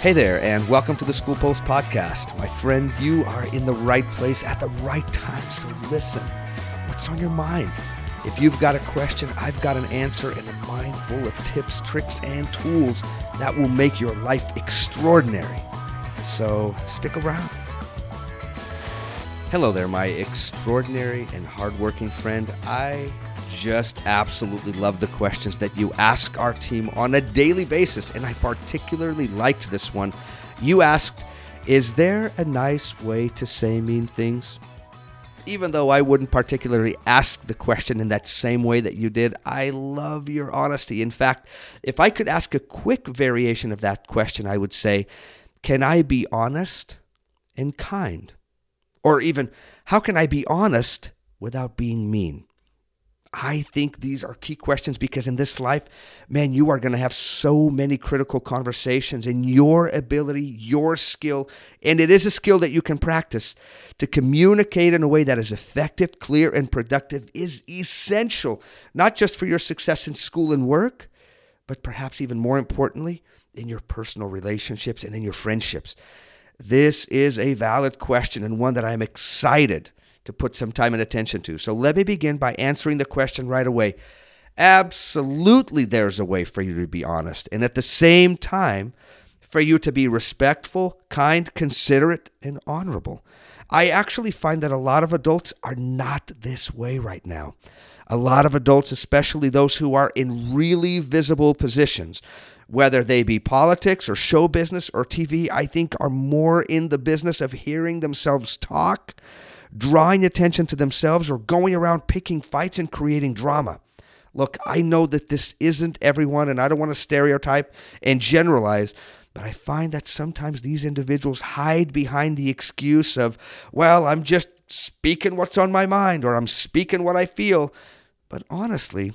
Hey there, and welcome to the School Post Podcast. My friend, you are in the right place at the right time, so listen. What's on your mind? If you've got a question, I've got an answer and a mind full of tips, tricks, and tools that will make your life extraordinary. So stick around. Hello there, my extraordinary and hardworking friend. I just absolutely love the questions that you ask our team on a daily basis, and I particularly liked this one. You asked, Is there a nice way to say mean things? Even though I wouldn't particularly ask the question in that same way that you did, I love your honesty. In fact, if I could ask a quick variation of that question, I would say, Can I be honest and kind? Or even, How can I be honest without being mean? I think these are key questions because in this life, man, you are going to have so many critical conversations, and your ability, your skill, and it is a skill that you can practice to communicate in a way that is effective, clear, and productive is essential, not just for your success in school and work, but perhaps even more importantly, in your personal relationships and in your friendships. This is a valid question and one that I'm excited to put some time and attention to. So let me begin by answering the question right away. Absolutely, there's a way for you to be honest, and at the same time, for you to be respectful, kind, considerate, and honorable. I actually find that a lot of adults are not this way right now. A lot of adults, especially those who are in really visible positions, whether they be politics or show business or TV, I think are more in the business of hearing themselves talk drawing attention to themselves or going around picking fights and creating drama. Look, I know that this isn't everyone, and I don't want to stereotype and generalize, but I find that sometimes these individuals hide behind the excuse of, well, I'm just speaking what's on my mind or I'm speaking what I feel. But honestly,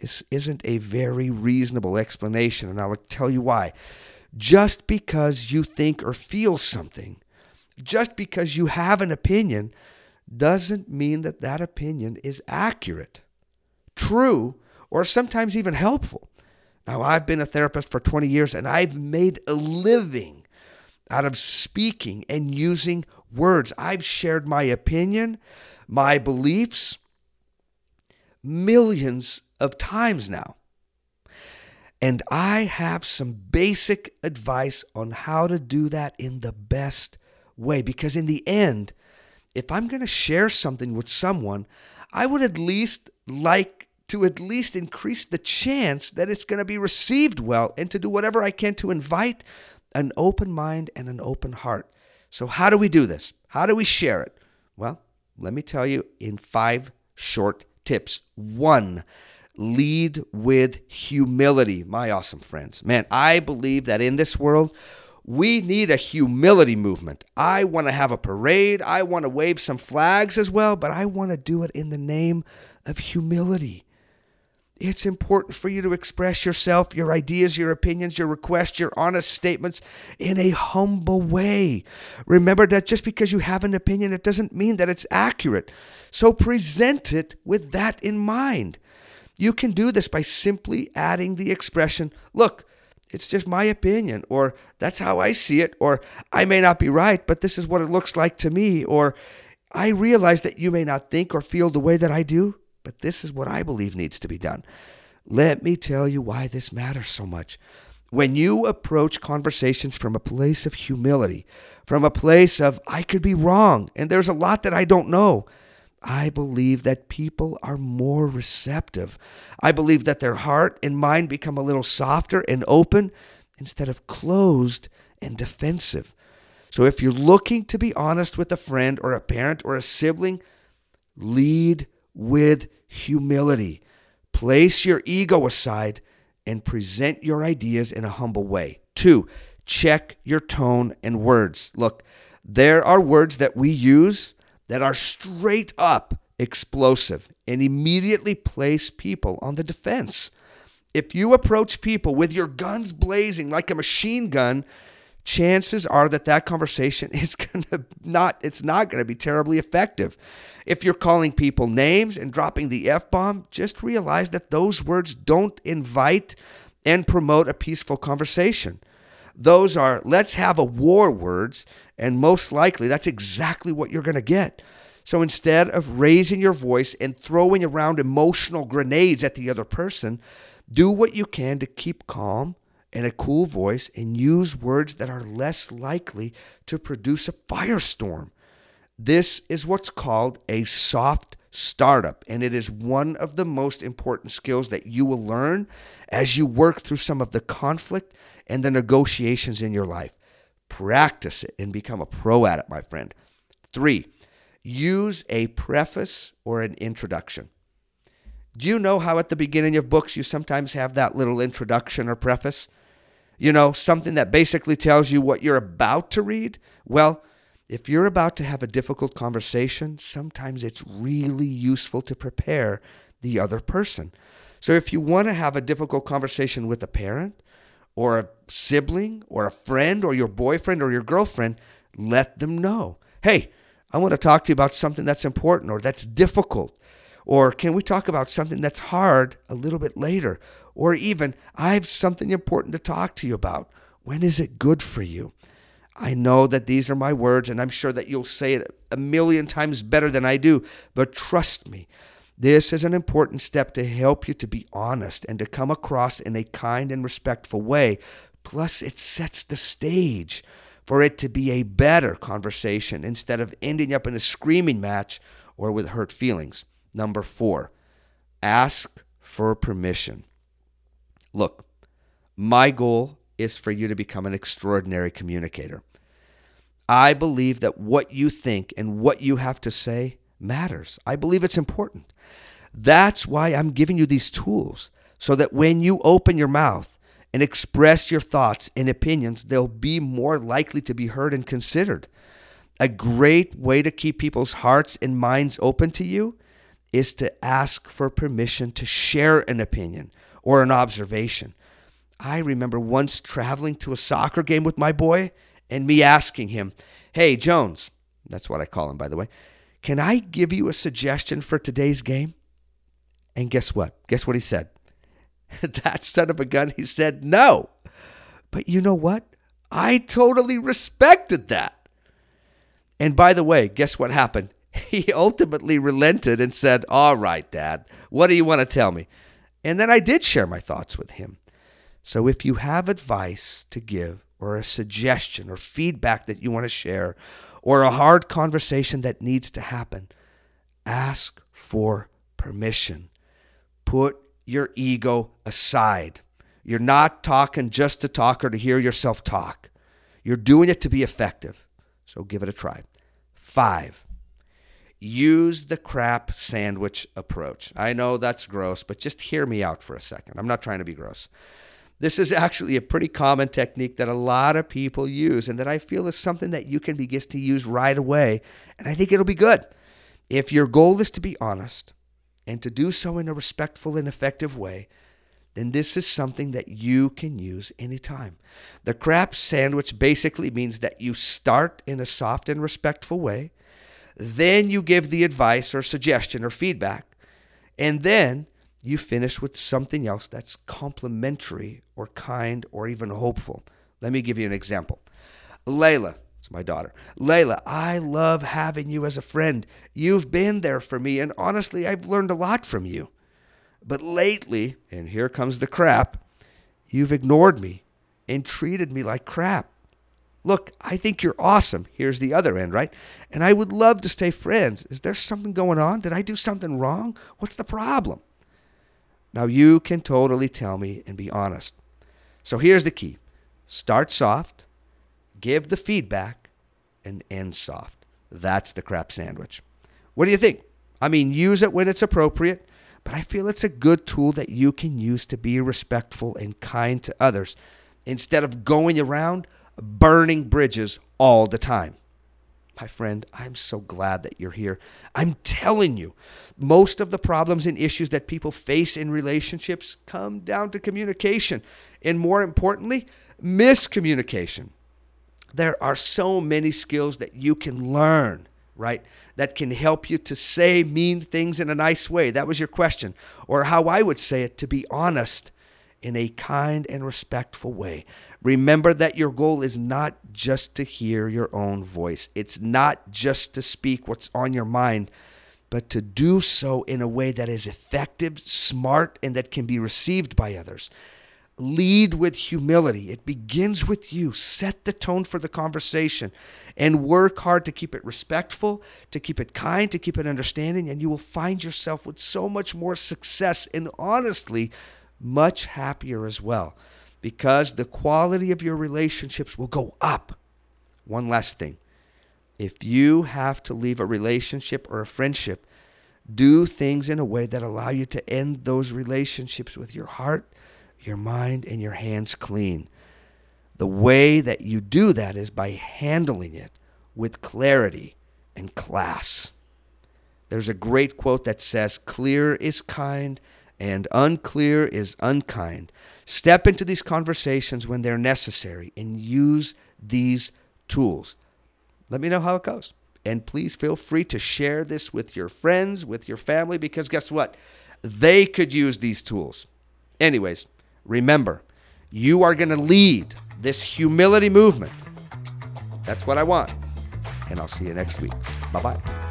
this isn't a very reasonable explanation, and I'll tell you why. Just because you think or feel something, just because you have an opinion, doesn't mean that that opinion is accurate, true, or sometimes even helpful. Now, I've been a therapist for 20 years and I've made a living out of speaking and using words. I've shared my opinion, my beliefs millions of times now. And I have some basic advice on how to do that in the best way because, in the end, if I'm going to share something with someone, I would at least like to at least increase the chance that it's going to be received well and to do whatever I can to invite an open mind and an open heart. So, how do we do this? How do we share it? Well, let me tell you in five short tips. One, lead with humility, my awesome friends. Man, I believe that in this world, we need a humility movement. I want to have a parade. I want to wave some flags as well, but I want to do it in the name of humility. It's important for you to express yourself, your ideas, your opinions, your requests, your honest statements in a humble way. Remember that just because you have an opinion, it doesn't mean that it's accurate. So present it with that in mind. You can do this by simply adding the expression, look, it's just my opinion, or that's how I see it, or I may not be right, but this is what it looks like to me, or I realize that you may not think or feel the way that I do, but this is what I believe needs to be done. Let me tell you why this matters so much. When you approach conversations from a place of humility, from a place of, I could be wrong, and there's a lot that I don't know, I believe that people are more receptive. I believe that their heart and mind become a little softer and open instead of closed and defensive. So if you're looking to be honest with a friend or a parent or a sibling, lead with humility. Place your ego aside and present your ideas in a humble way. Two, check your tone and words. Look, there are words that we use that are straight up explosive and immediately place people on the defense. If you approach people with your guns blazing like a machine gun, chances are that that conversation is going to not it's not going to be terribly effective. If you're calling people names and dropping the F bomb, just realize that those words don't invite and promote a peaceful conversation. Those are let's have a war words, and most likely that's exactly what you're going to get. So instead of raising your voice and throwing around emotional grenades at the other person, do what you can to keep calm and a cool voice and use words that are less likely to produce a firestorm. This is what's called a soft startup, and it is one of the most important skills that you will learn as you work through some of the conflict and the negotiations in your life. Practice it and become a pro at it, my friend. Three, use a preface or an introduction. Do you know how at the beginning of books you sometimes have that little introduction or preface? You know, something that basically tells you what you're about to read? Well, if you're about to have a difficult conversation, sometimes it's really useful to prepare the other person. So if you want to have a difficult conversation with a parent or a sibling or a friend or your boyfriend or your girlfriend, let them know. Hey, I want to talk to you about something that's important or that's difficult. Or can we talk about something that's hard a little bit later? Or even, I have something important to talk to you about. When is it good for you? I know that these are my words, and I'm sure that you'll say it a million times better than I do, but trust me, this is an important step to help you to be honest and to come across in a kind and respectful way. Plus, it sets the stage for it to be a better conversation instead of ending up in a screaming match or with hurt feelings. Number four, ask for permission. Look, my goal is for you to become an extraordinary communicator. I believe that what you think and what you have to say matters. I believe it's important. That's why I'm giving you these tools so that when you open your mouth, and express your thoughts and opinions, they'll be more likely to be heard and considered. A great way to keep people's hearts and minds open to you is to ask for permission to share an opinion or an observation. I remember once traveling to a soccer game with my boy and me asking him, Hey, Jones, that's what I call him, by the way, can I give you a suggestion for today's game? And guess what? Guess what he said? that son of a gun, he said no. But you know what? I totally respected that. And by the way, guess what happened? He ultimately relented and said, All right, Dad, what do you want to tell me? And then I did share my thoughts with him. So if you have advice to give, or a suggestion, or feedback that you want to share, or a hard conversation that needs to happen, ask for permission. Put your ego aside. You're not talking just to talk or to hear yourself talk. You're doing it to be effective. So give it a try. Five, use the crap sandwich approach. I know that's gross, but just hear me out for a second. I'm not trying to be gross. This is actually a pretty common technique that a lot of people use and that I feel is something that you can begin to use right away. And I think it'll be good. If your goal is to be honest, and to do so in a respectful and effective way, then this is something that you can use anytime. The crap sandwich basically means that you start in a soft and respectful way, then you give the advice or suggestion or feedback, and then you finish with something else that's complimentary or kind or even hopeful. Let me give you an example. Layla, it's my daughter. Layla, I love having you as a friend. You've been there for me, and honestly, I've learned a lot from you. But lately, and here comes the crap, you've ignored me and treated me like crap. Look, I think you're awesome. Here's the other end, right? And I would love to stay friends. Is there something going on? Did I do something wrong? What's the problem? Now you can totally tell me and be honest. So here's the key start soft give the feedback, and end soft. That's the crap sandwich. What do you think? I mean, use it when it's appropriate, but I feel it's a good tool that you can use to be respectful and kind to others instead of going around burning bridges all the time. My friend, I'm so glad that you're here. I'm telling you, most of the problems and issues that people face in relationships come down to communication, and more importantly, miscommunication there are so many skills that you can learn, right? That can help you to say mean things in a nice way. That was your question. Or how I would say it, to be honest in a kind and respectful way. Remember that your goal is not just to hear your own voice, it's not just to speak what's on your mind, but to do so in a way that is effective, smart, and that can be received by others. Lead with humility. It begins with you. Set the tone for the conversation and work hard to keep it respectful, to keep it kind, to keep it understanding, and you will find yourself with so much more success and honestly, much happier as well because the quality of your relationships will go up. One last thing if you have to leave a relationship or a friendship, do things in a way that allow you to end those relationships with your heart your mind and your hands clean. The way that you do that is by handling it with clarity and class. There's a great quote that says, Clear is kind and unclear is unkind. Step into these conversations when they're necessary and use these tools. Let me know how it goes. And please feel free to share this with your friends, with your family, because guess what? They could use these tools. Anyways, Remember, you are going to lead this humility movement. That's what I want. And I'll see you next week. Bye bye.